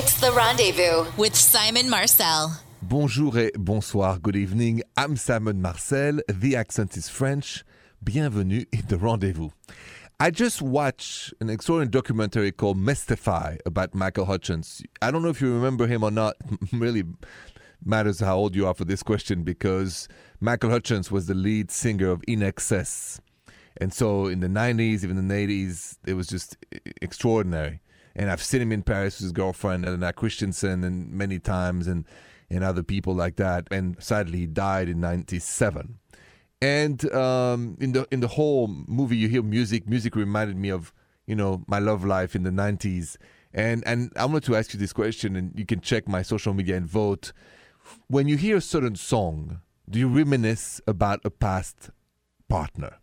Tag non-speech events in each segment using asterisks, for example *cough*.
It's The Rendezvous with Simon Marcel. Bonjour et bonsoir, good evening. I'm Simon Marcel. The accent is French. Bienvenue in The Rendezvous. I just watched an extraordinary documentary called Mystify about Michael Hutchence. I don't know if you remember him or not. *laughs* really matters how old you are for this question because Michael Hutchence was the lead singer of INXS. And so in the 90s, even the 80s, it was just extraordinary. And I've seen him in Paris with his girlfriend, Elena Christensen, and many times, and, and other people like that. And sadly, he died in 97. And um, in the in the whole movie, you hear music. Music reminded me of you know my love life in the 90s. And and I wanted to ask you this question, and you can check my social media and vote. When you hear a certain song, do you reminisce about a past partner?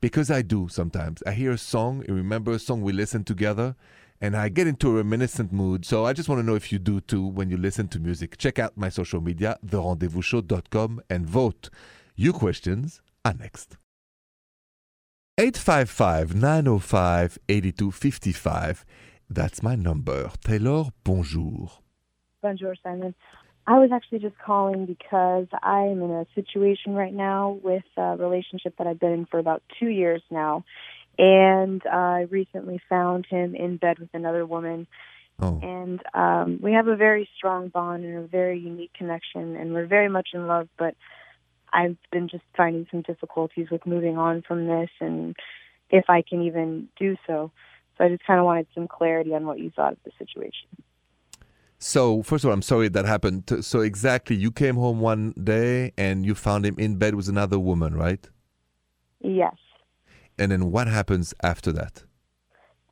Because I do sometimes. I hear a song, I remember a song we listened together, and I get into a reminiscent mood. So I just want to know if you do too when you listen to music. Check out my social media, therendezvousshow.com, and vote. Your questions are next. 855 905 8255. That's my number. Taylor, bonjour. Bonjour, Simon. I was actually just calling because I'm in a situation right now with a relationship that I've been in for about two years now. And I recently found him in bed with another woman. Oh. And um, we have a very strong bond and a very unique connection, and we're very much in love. But I've been just finding some difficulties with moving on from this and if I can even do so. So I just kind of wanted some clarity on what you thought of the situation. So, first of all, I'm sorry that happened. So, exactly, you came home one day and you found him in bed with another woman, right? Yes. And then what happens after that?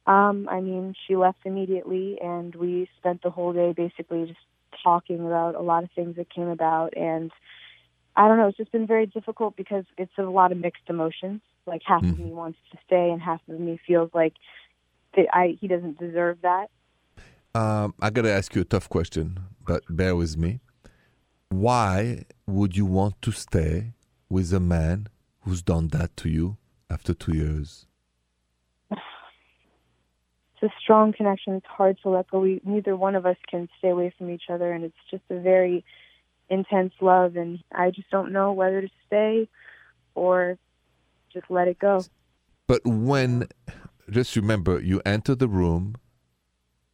Um, I mean, she left immediately, and we spent the whole day basically just talking about a lot of things that came about. And I don't know, it's just been very difficult because it's a lot of mixed emotions. Like half Mm. of me wants to stay, and half of me feels like that I he doesn't deserve that. Um, I got to ask you a tough question, but bear with me. Why would you want to stay with a man who's done that to you after two years? *sighs* It's a strong connection. It's hard to let go. We neither one of us can stay away from each other, and it's just a very intense love. And I just don't know whether to stay or just let it go. But when, just remember, you enter the room,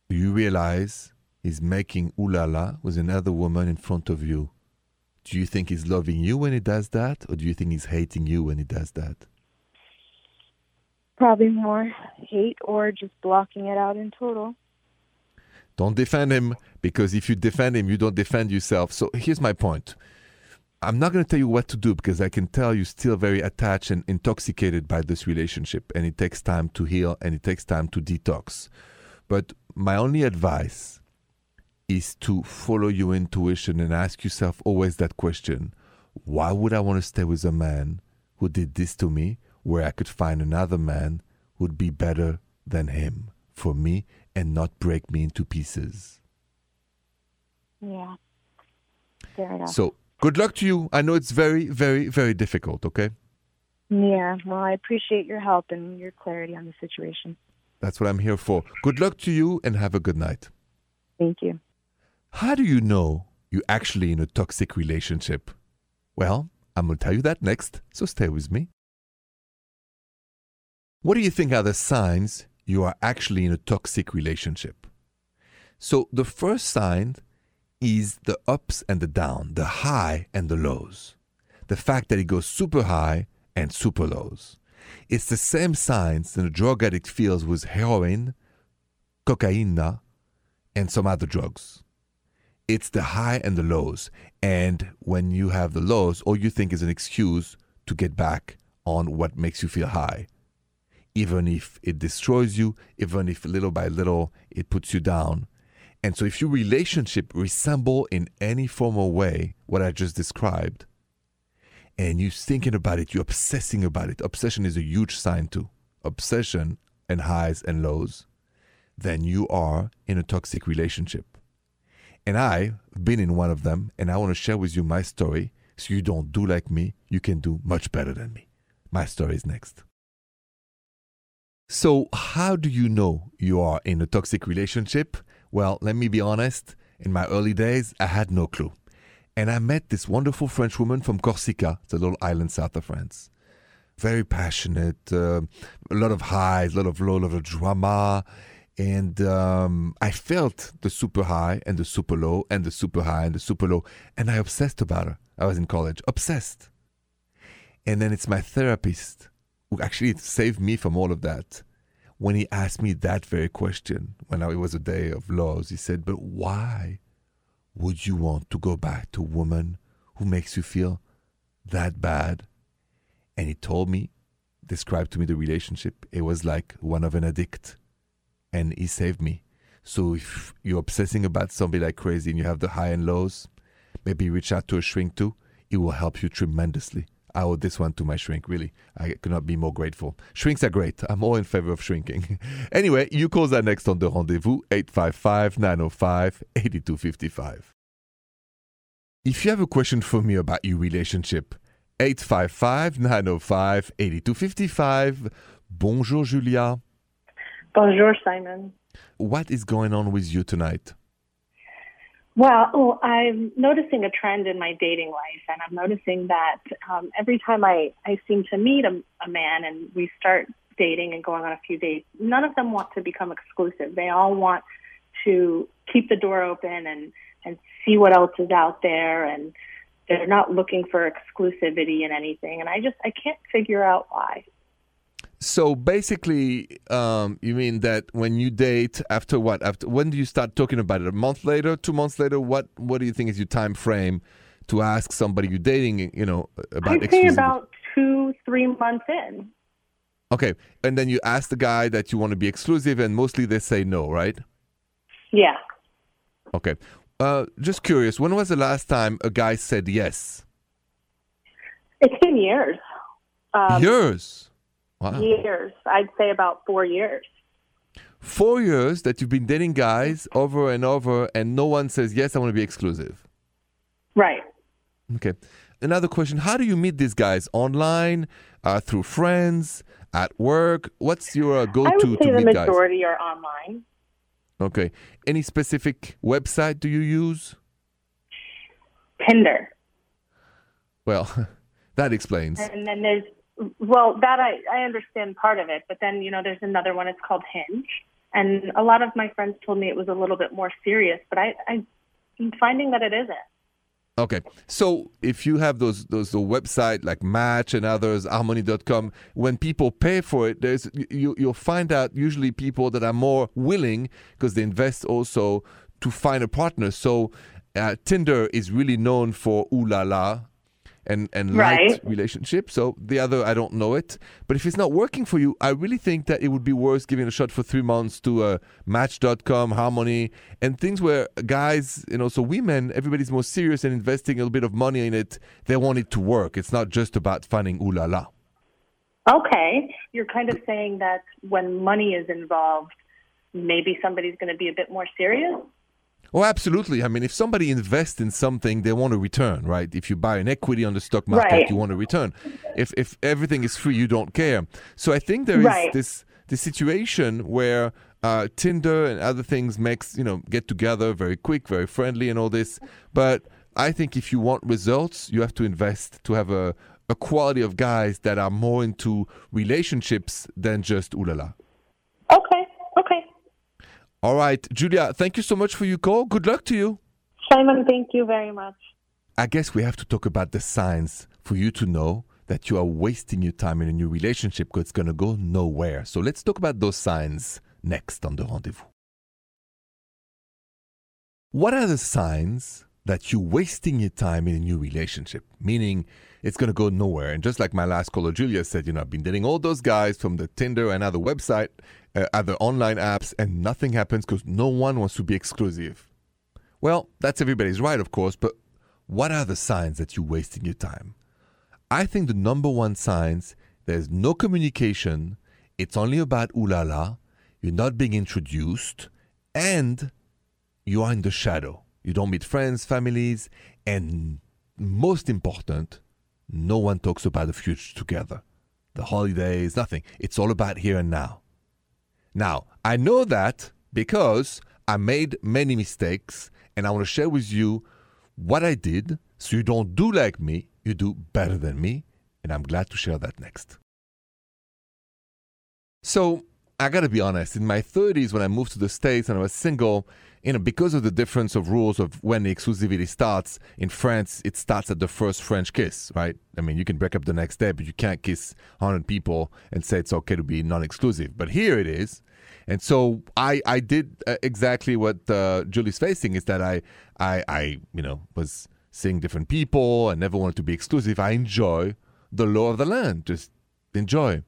you realize he's making ooh la la with another woman in front of you. Do you think he's loving you when he does that, or do you think he's hating you when he does that? Probably more hate or just blocking it out in total. Don't defend him because if you defend him, you don't defend yourself. So here's my point. I'm not going to tell you what to do because I can tell you're still very attached and intoxicated by this relationship, and it takes time to heal and it takes time to detox. But my only advice is to follow your intuition and ask yourself always that question why would I want to stay with a man who did this to me where I could find another man who'd be better than him for me and not break me into pieces? Yeah. Fair enough. So, good luck to you. I know it's very, very, very difficult, okay? yeah. Well, I appreciate your help and your clarity on the situation. That's what I'm here for. Good luck to you and have a good night. Thank you. How do you know you're actually in a toxic relationship? Well, I'm going to tell you that next, so stay with me. What do you think are the signs you are actually in a toxic relationship? So, the first sign is the ups and the down, the high and the lows. The fact that it goes super high and super lows. It's the same signs that a drug addict feels with heroin, cocaine, and some other drugs it's the high and the lows. And when you have the lows, all you think is an excuse to get back on what makes you feel high. Even if it destroys you, even if little by little it puts you down. And so if your relationship resemble in any form or way what I just described, and you're thinking about it, you're obsessing about it. Obsession is a huge sign too. Obsession and highs and lows, then you are in a toxic relationship. And I've been in one of them, and I want to share with you my story so you don't do like me. You can do much better than me. My story is next. So, how do you know you are in a toxic relationship? Well, let me be honest. In my early days, I had no clue. And I met this wonderful French woman from Corsica, the little island south of France. Very passionate, uh, a lot of highs, a lot of low, a lot of drama. And um, I felt the super high and the super low and the super high and the super low. And I obsessed about her. I was in college, obsessed. And then it's my therapist actually saved me from all of that. When he asked me that very question, when it was a day of lows, he said, But why would you want to go back to a woman who makes you feel that bad? And he told me, described to me the relationship. It was like one of an addict. And he saved me. So if you're obsessing about somebody like crazy and you have the high and lows, maybe reach out to a shrink too. It will help you tremendously. I owe this one to my shrink, really. I could not be more grateful. Shrinks are great. I'm all in favor of shrinking. *laughs* anyway, you calls are next on the rendezvous 855 905 8255. If you have a question for me about your relationship, 855 905 8255. Bonjour, Julia. Bonjour, Simon. What is going on with you tonight? Well, oh, I'm noticing a trend in my dating life, and I'm noticing that um, every time I, I seem to meet a, a man and we start dating and going on a few dates, none of them want to become exclusive. They all want to keep the door open and, and see what else is out there, and they're not looking for exclusivity in anything. And I just I can't figure out why. So basically, um, you mean that when you date, after what? After when do you start talking about it? A month later, two months later? What What do you think is your time frame to ask somebody you're dating? You know about. I say about two, three months in. Okay, and then you ask the guy that you want to be exclusive, and mostly they say no, right? Yeah. Okay. Uh, just curious, when was the last time a guy said yes? It's been years. Um, years. Wow. Years. I'd say about four years. Four years that you've been dating guys over and over, and no one says, Yes, I want to be exclusive. Right. Okay. Another question How do you meet these guys? Online, uh, through friends, at work? What's your uh, go to I would say the meet guys? majority are online. Okay. Any specific website do you use? Tinder. Well, *laughs* that explains. And then there's, well, that I, I understand part of it, but then, you know, there's another one. It's called Hinge. And a lot of my friends told me it was a little bit more serious, but I, I'm finding that it isn't. Okay, so if you have those those the website like Match and others, Harmony.com, when people pay for it, there's you you'll find out usually people that are more willing because they invest also to find a partner. So uh, Tinder is really known for ooh la la and and light relationship. So the other I don't know it, but if it's not working for you, I really think that it would be worth giving a shot for three months to uh, Match.com, Harmony, and things where guys, you know, so women, everybody's more serious and investing a little bit of money in it. They want it to work. It's not just about finding ooh la la. Okay. You're kind of saying that when money is involved, maybe somebody's going to be a bit more serious? Oh, absolutely. I mean, if somebody invests in something, they want a return, right? If you buy an equity on the stock market, Right. you want a return. If if everything is free, you don't care. So I think there is Right. this this situation where uh, Tinder and other things makes you know get together very quick, very friendly, and all this. But I think if you want results, you have to invest to have a a quality of guys that are more into relationships than just ooh la la. Okay. Okay. All right, Julia, thank you so much for your call. Good luck to you. Simon, thank you very much. I guess we have to talk about the signs for you to know that you are wasting your time in a new relationship because it's going to go nowhere. So let's talk about those signs next on the rendezvous. What are the signs that you're wasting your time in a new relationship? Meaning it's going to go nowhere. And just like my last caller, Julia said, you know, I've been dating all those guys from the Tinder and other website, uh, other online apps, and nothing happens because no one wants to be exclusive. Well, that's everybody's right, of course, but what are the signs that you're wasting your time? I think the number one signs there's no communication, it's only about ooh la la, you're not being introduced, and you are in the shadow. You don't meet friends, families, and most important, no one talks about the future together. The holidays, nothing. It's all about here and now. Now, I know that because I made many mistakes, and I want to share with you what I did so you don't do like me, you do better than me, and I'm glad to share that next. So, I gotta be honest, in my 30s, when I moved to the States and I was single, you know, because of the difference of rules of when the exclusivity starts, in France, it starts at the first French kiss, right? I mean, you can break up the next day, but you can't kiss 100 people and say it's okay to be non exclusive. But here it is. And so I, I did uh, exactly what uh, Julie's facing is that I, I, I, you know, was seeing different people and never wanted to be exclusive. I enjoy the law of the land, just enjoy.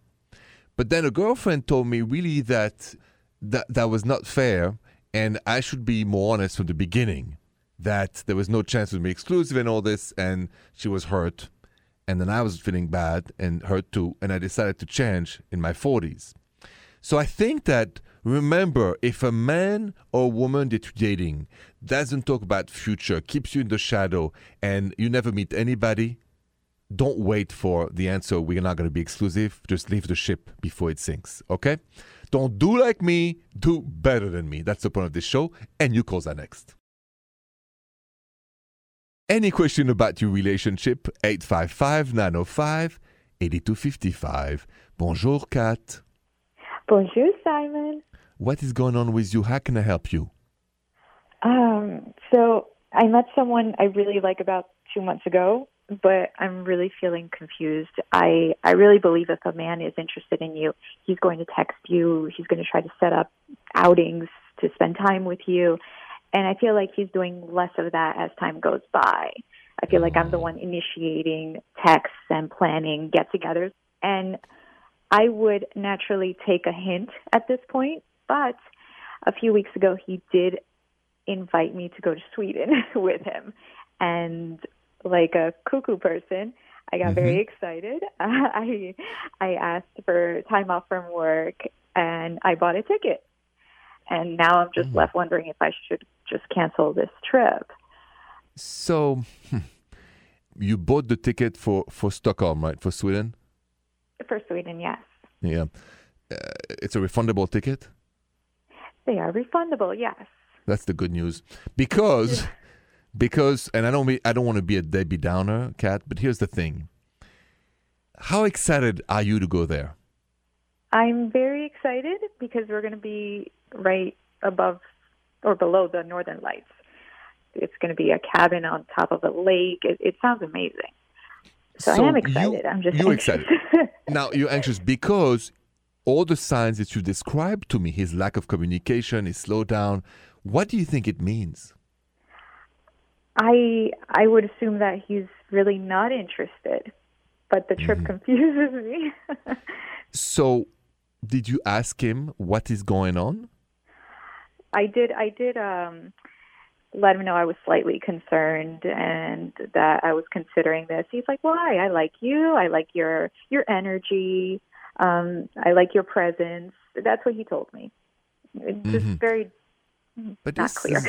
But then a girlfriend told me really that that, that was not fair and I should be more honest from the beginning that there was no chance to be exclusive and all this and she was hurt and then I was feeling bad and hurt too and I decided to change in my 40s. So I think that remember if a man or woman that you're dating doesn't talk about future, keeps you in the shadow and you never meet anybody, don't wait for the answer, we're not going to be exclusive. Just leave the ship before it sinks, okay? Don't do like me, do better than me. That's the point of this show, and you calls are next. Any question about your relationship? 855 905 8255. Bonjour, Kat. Bonjour, Simon. What is going on with you? How can I help you? Um, so I met someone I really like about two months ago, but I'm really feeling confused. I I really believe if a man is interested in you, he's going to text you. He's going to try to set up outings to spend time with you, and I feel like he's doing less of that as time goes by. I feel like I'm the one initiating texts and planning get-togethers, and I would naturally take a hint at this point. But a few weeks ago, he did invite me to go to Sweden *laughs* with him, and like a cuckoo person, I got mm-hmm. very excited. *laughs* I I asked for time off from work and I bought a ticket. And now I'm just mm. left wondering if I should just cancel this trip. So hmm, you bought the ticket for for Stockholm, right? For Sweden? For Sweden, yes. Yeah. Uh, it's a refundable ticket? They are refundable, yes. That's the good news. Because *laughs* because and I don't be, I don't want to be a Debbie Downer, Kat, but here's the thing. How excited are you to go there? I'm very excited because we're going to be right above or below the northern lights. It's going to be a cabin on top of a lake. It, it sounds amazing. So, so, I am excited. You, I'm just you excited. *laughs* now you're anxious because all the signs that you described to me, his lack of communication, his slowdown, what do you think it means? I I would assume that he's really not interested, but the trip mm-hmm. confuses me. *laughs* so, did you ask him what is going on? I did. I did. Um, let him know I was slightly concerned and that I was considering this. He's like, "Why? I like you. I like your your energy. Um, I like your presence." That's what he told me. It's mm-hmm. just very but not clear.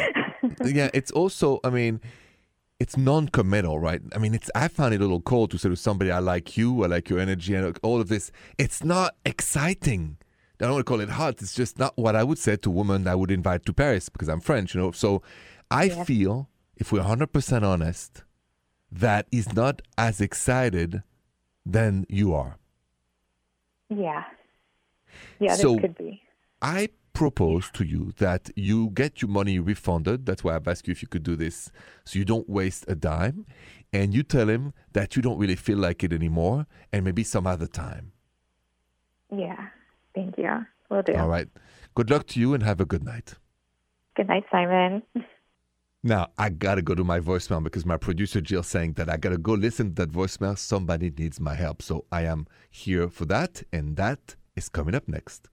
Yeah, it's also, I mean, it's non-committal, right? I mean, it's I find it a little cold to say to somebody, "I like you, I like your energy, and all of this." It's not exciting. I don't want to call it hot. It's just not what I would say to a woman I would invite to Paris because I'm French, you know. So I yeah. feel, if we're 100% honest, that is not as excited than you are. Yeah. Yeah, so could be. I propose to you that you get your money refunded. That's why I've asked you if you could do this so you don't waste a dime. And you tell him that you don't really feel like it anymore and maybe some other time. Yeah. Thank you. Will do. All right. Good luck to you and have a good night. Good night, Simon. Now, I got to go to my voicemail because my producer Jill saying that I got to go listen to that voicemail. Somebody needs my help. So I am here for that. And that is coming up next.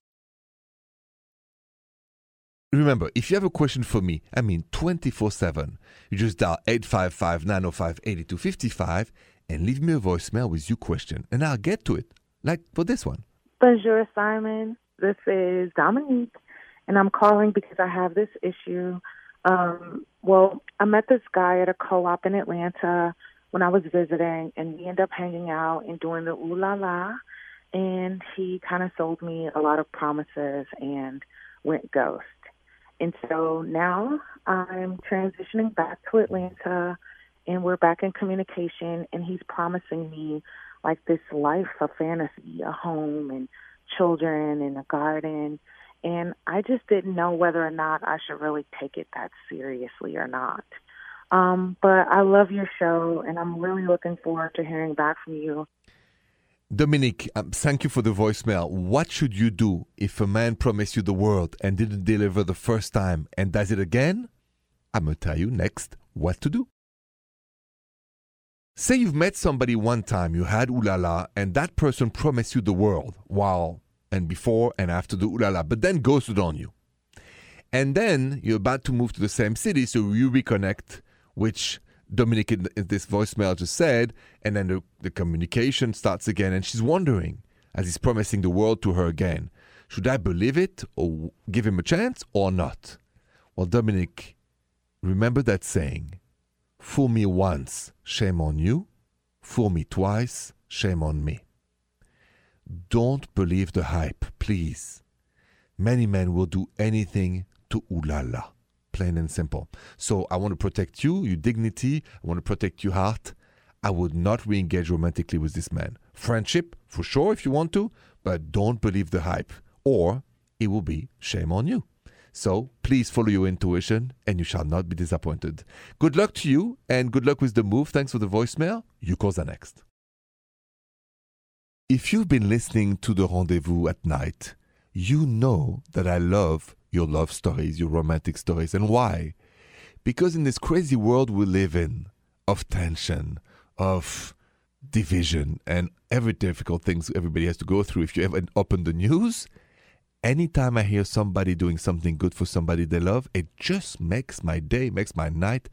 Remember, if you have a question for me, I mean 24 7, you just dial 855 905 8255 and leave me a voicemail with your question, and I'll get to it, like for this one. Bonjour, Simon. This is Dominique, and I'm calling because I have this issue. Um, well, I met this guy at a co op in Atlanta when I was visiting, and we ended up hanging out and doing the ooh la la. And he kind of sold me a lot of promises and went ghost. And so now I'm transitioning back to Atlanta and we're back in communication and he's promising me like this life of fantasy, a home and children and a garden. And I just didn't know whether or not I should really take it that seriously or not. Um, but I love your show and I'm really looking forward to hearing back from you. Dominique, um, thank you for the voicemail. What should you do if a man promised you the world and didn't deliver the first time and does it again? I'm going to tell you next what to do. Say you've met somebody one time, you had ulala, and that person promised you the world while and before and after the ulala, but then ghosted on you. And then you're about to move to the same city, so you reconnect, which Dominique in this voicemail just said, and then the, the communication starts again, and she's wondering, as he's promising the world to her again, should I believe it or give him a chance or not? Well, Dominique, remember that saying fool me once, shame on you, fool me twice, shame on me. Don't believe the hype, please. Many men will do anything to ulala plain and simple. So I want to protect you, your dignity. I want to protect your heart. I would not re engage romantically with this man. Friendship, for sure, if you want to, but don't believe the hype, or it will be shame on you. So please follow your intuition and you shall not be disappointed. Good luck to you and good luck with the move. Thanks for the voicemail. You calls are next. If you've been listening to the rendezvous at night, you know that I love your love stories, your romantic stories. And why? Because in this crazy world we live in, of tension, of division, and every difficult things everybody has to go through, if you ever open the news, anytime I hear somebody doing something good for somebody they love, it just makes my day, makes my night.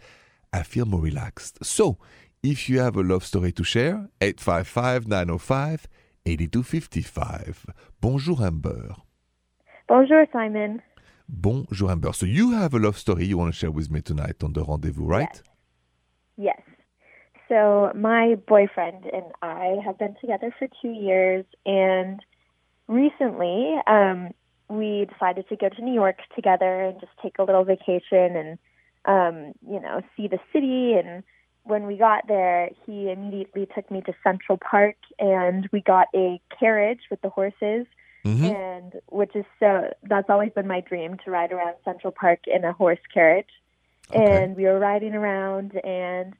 I feel more relaxed. So, if you have a love story to share, 855 905 8255. Bonjour, Amber. Bonjour, Simon. Bonjour, Amber. So you have a love story you want to share with me tonight on the rendezvous, right? Yes. yes. So my boyfriend and I have been together for two years, and recently um, we decided to go to New York together and just take a little vacation and um, you know see the city. And when we got there, he immediately took me to Central Park, and we got a carriage with the horses mm-hmm. and which is so that's always been my dream to ride around Central Park in a horse carriage. Okay. And we were riding around, and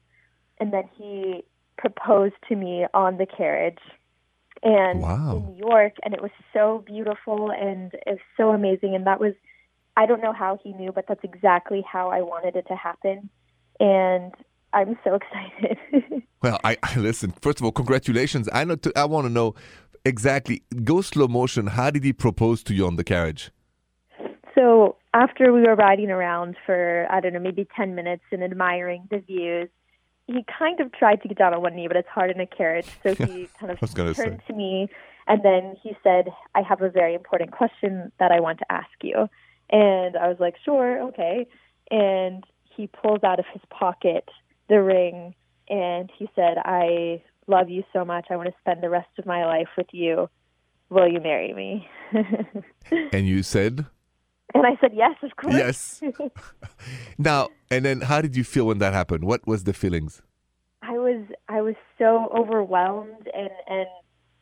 and then he proposed to me on the carriage and wow. in New York, and it was so beautiful and it was so amazing. And that was, I don't know how he knew, but that's exactly how I wanted it to happen. And I'm so *laughs* excited. well, I, I, listen. First of all, congratulations. I know. I want to know exactly. Go slow motion. How did he propose to you on the carriage? So after we were riding around for I don't know maybe ten minutes and admiring the views, he kind of tried to get down on one knee, but it's hard in a carriage. So he *laughs* kind of turned say. to me and then he said, "I have a very important question that I want to ask you." And I was like, "Sure, okay." And he pulls out of his pocket the ring and he said, "I love you so much. I want to spend the rest of my life with you. Will you marry me? *laughs* and you said? And I said, yes, of course. Yes. *laughs* now, and then how did you feel when that happened? What was the feelings? I was I was so overwhelmed and and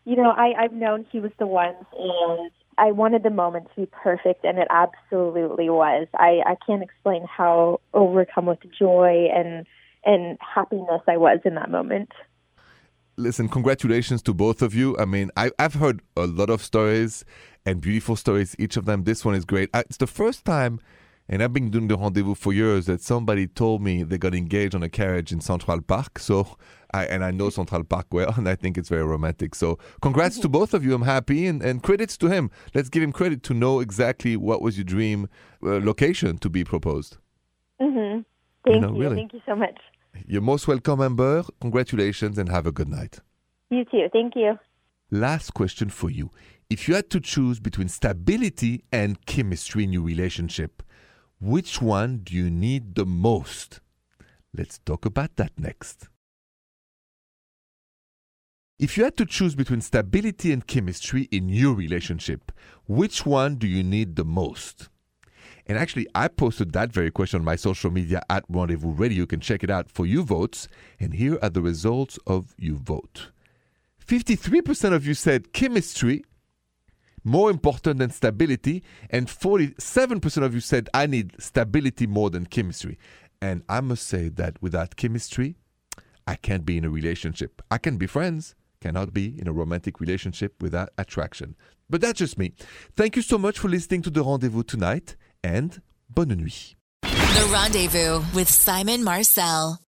you know, I I've known he was the one and I wanted the moment to be perfect and it absolutely was. I I can't explain how overcome with joy and and happiness I was in that moment listen, congratulations to both of you. I mean, I, have heard a lot of stories and beautiful stories, each of them. This one is great. I, it's the first time, and I've been doing the rendezvous for years, that somebody told me they got engaged on a carriage in Central Park. So, I, and I know Central Park well, *laughs* and I think it's very romantic. So, congrats to both of you. I'm happy, and, and credits to him. Let's give him credit to know exactly what was your dream uh, location to be proposed. Mm-hmm. Thank you. Know, you. Really. Thank you so much. You're most welcome, Amber. Congratulations and have a good night. You too. Thank you. Last question for you. If you had to choose between stability and chemistry in your relationship, which one do you need the most? Let's talk about that next. If you had to choose between stability and chemistry in your relationship, which one do you need the most? And actually, I posted that very question on my social media at Rendezvous Radio. You can check it out for your votes. And here are the results of your vote 53% of you said chemistry, more important than stability. And 47% of you said, I need stability more than chemistry. And I must say that without chemistry, I can't be in a relationship. I can be friends, cannot be in a romantic relationship without attraction. But that's just me. Thank you so much for listening to The Rendezvous tonight and bonne nuit. The Rendezvous with Simon Marcel.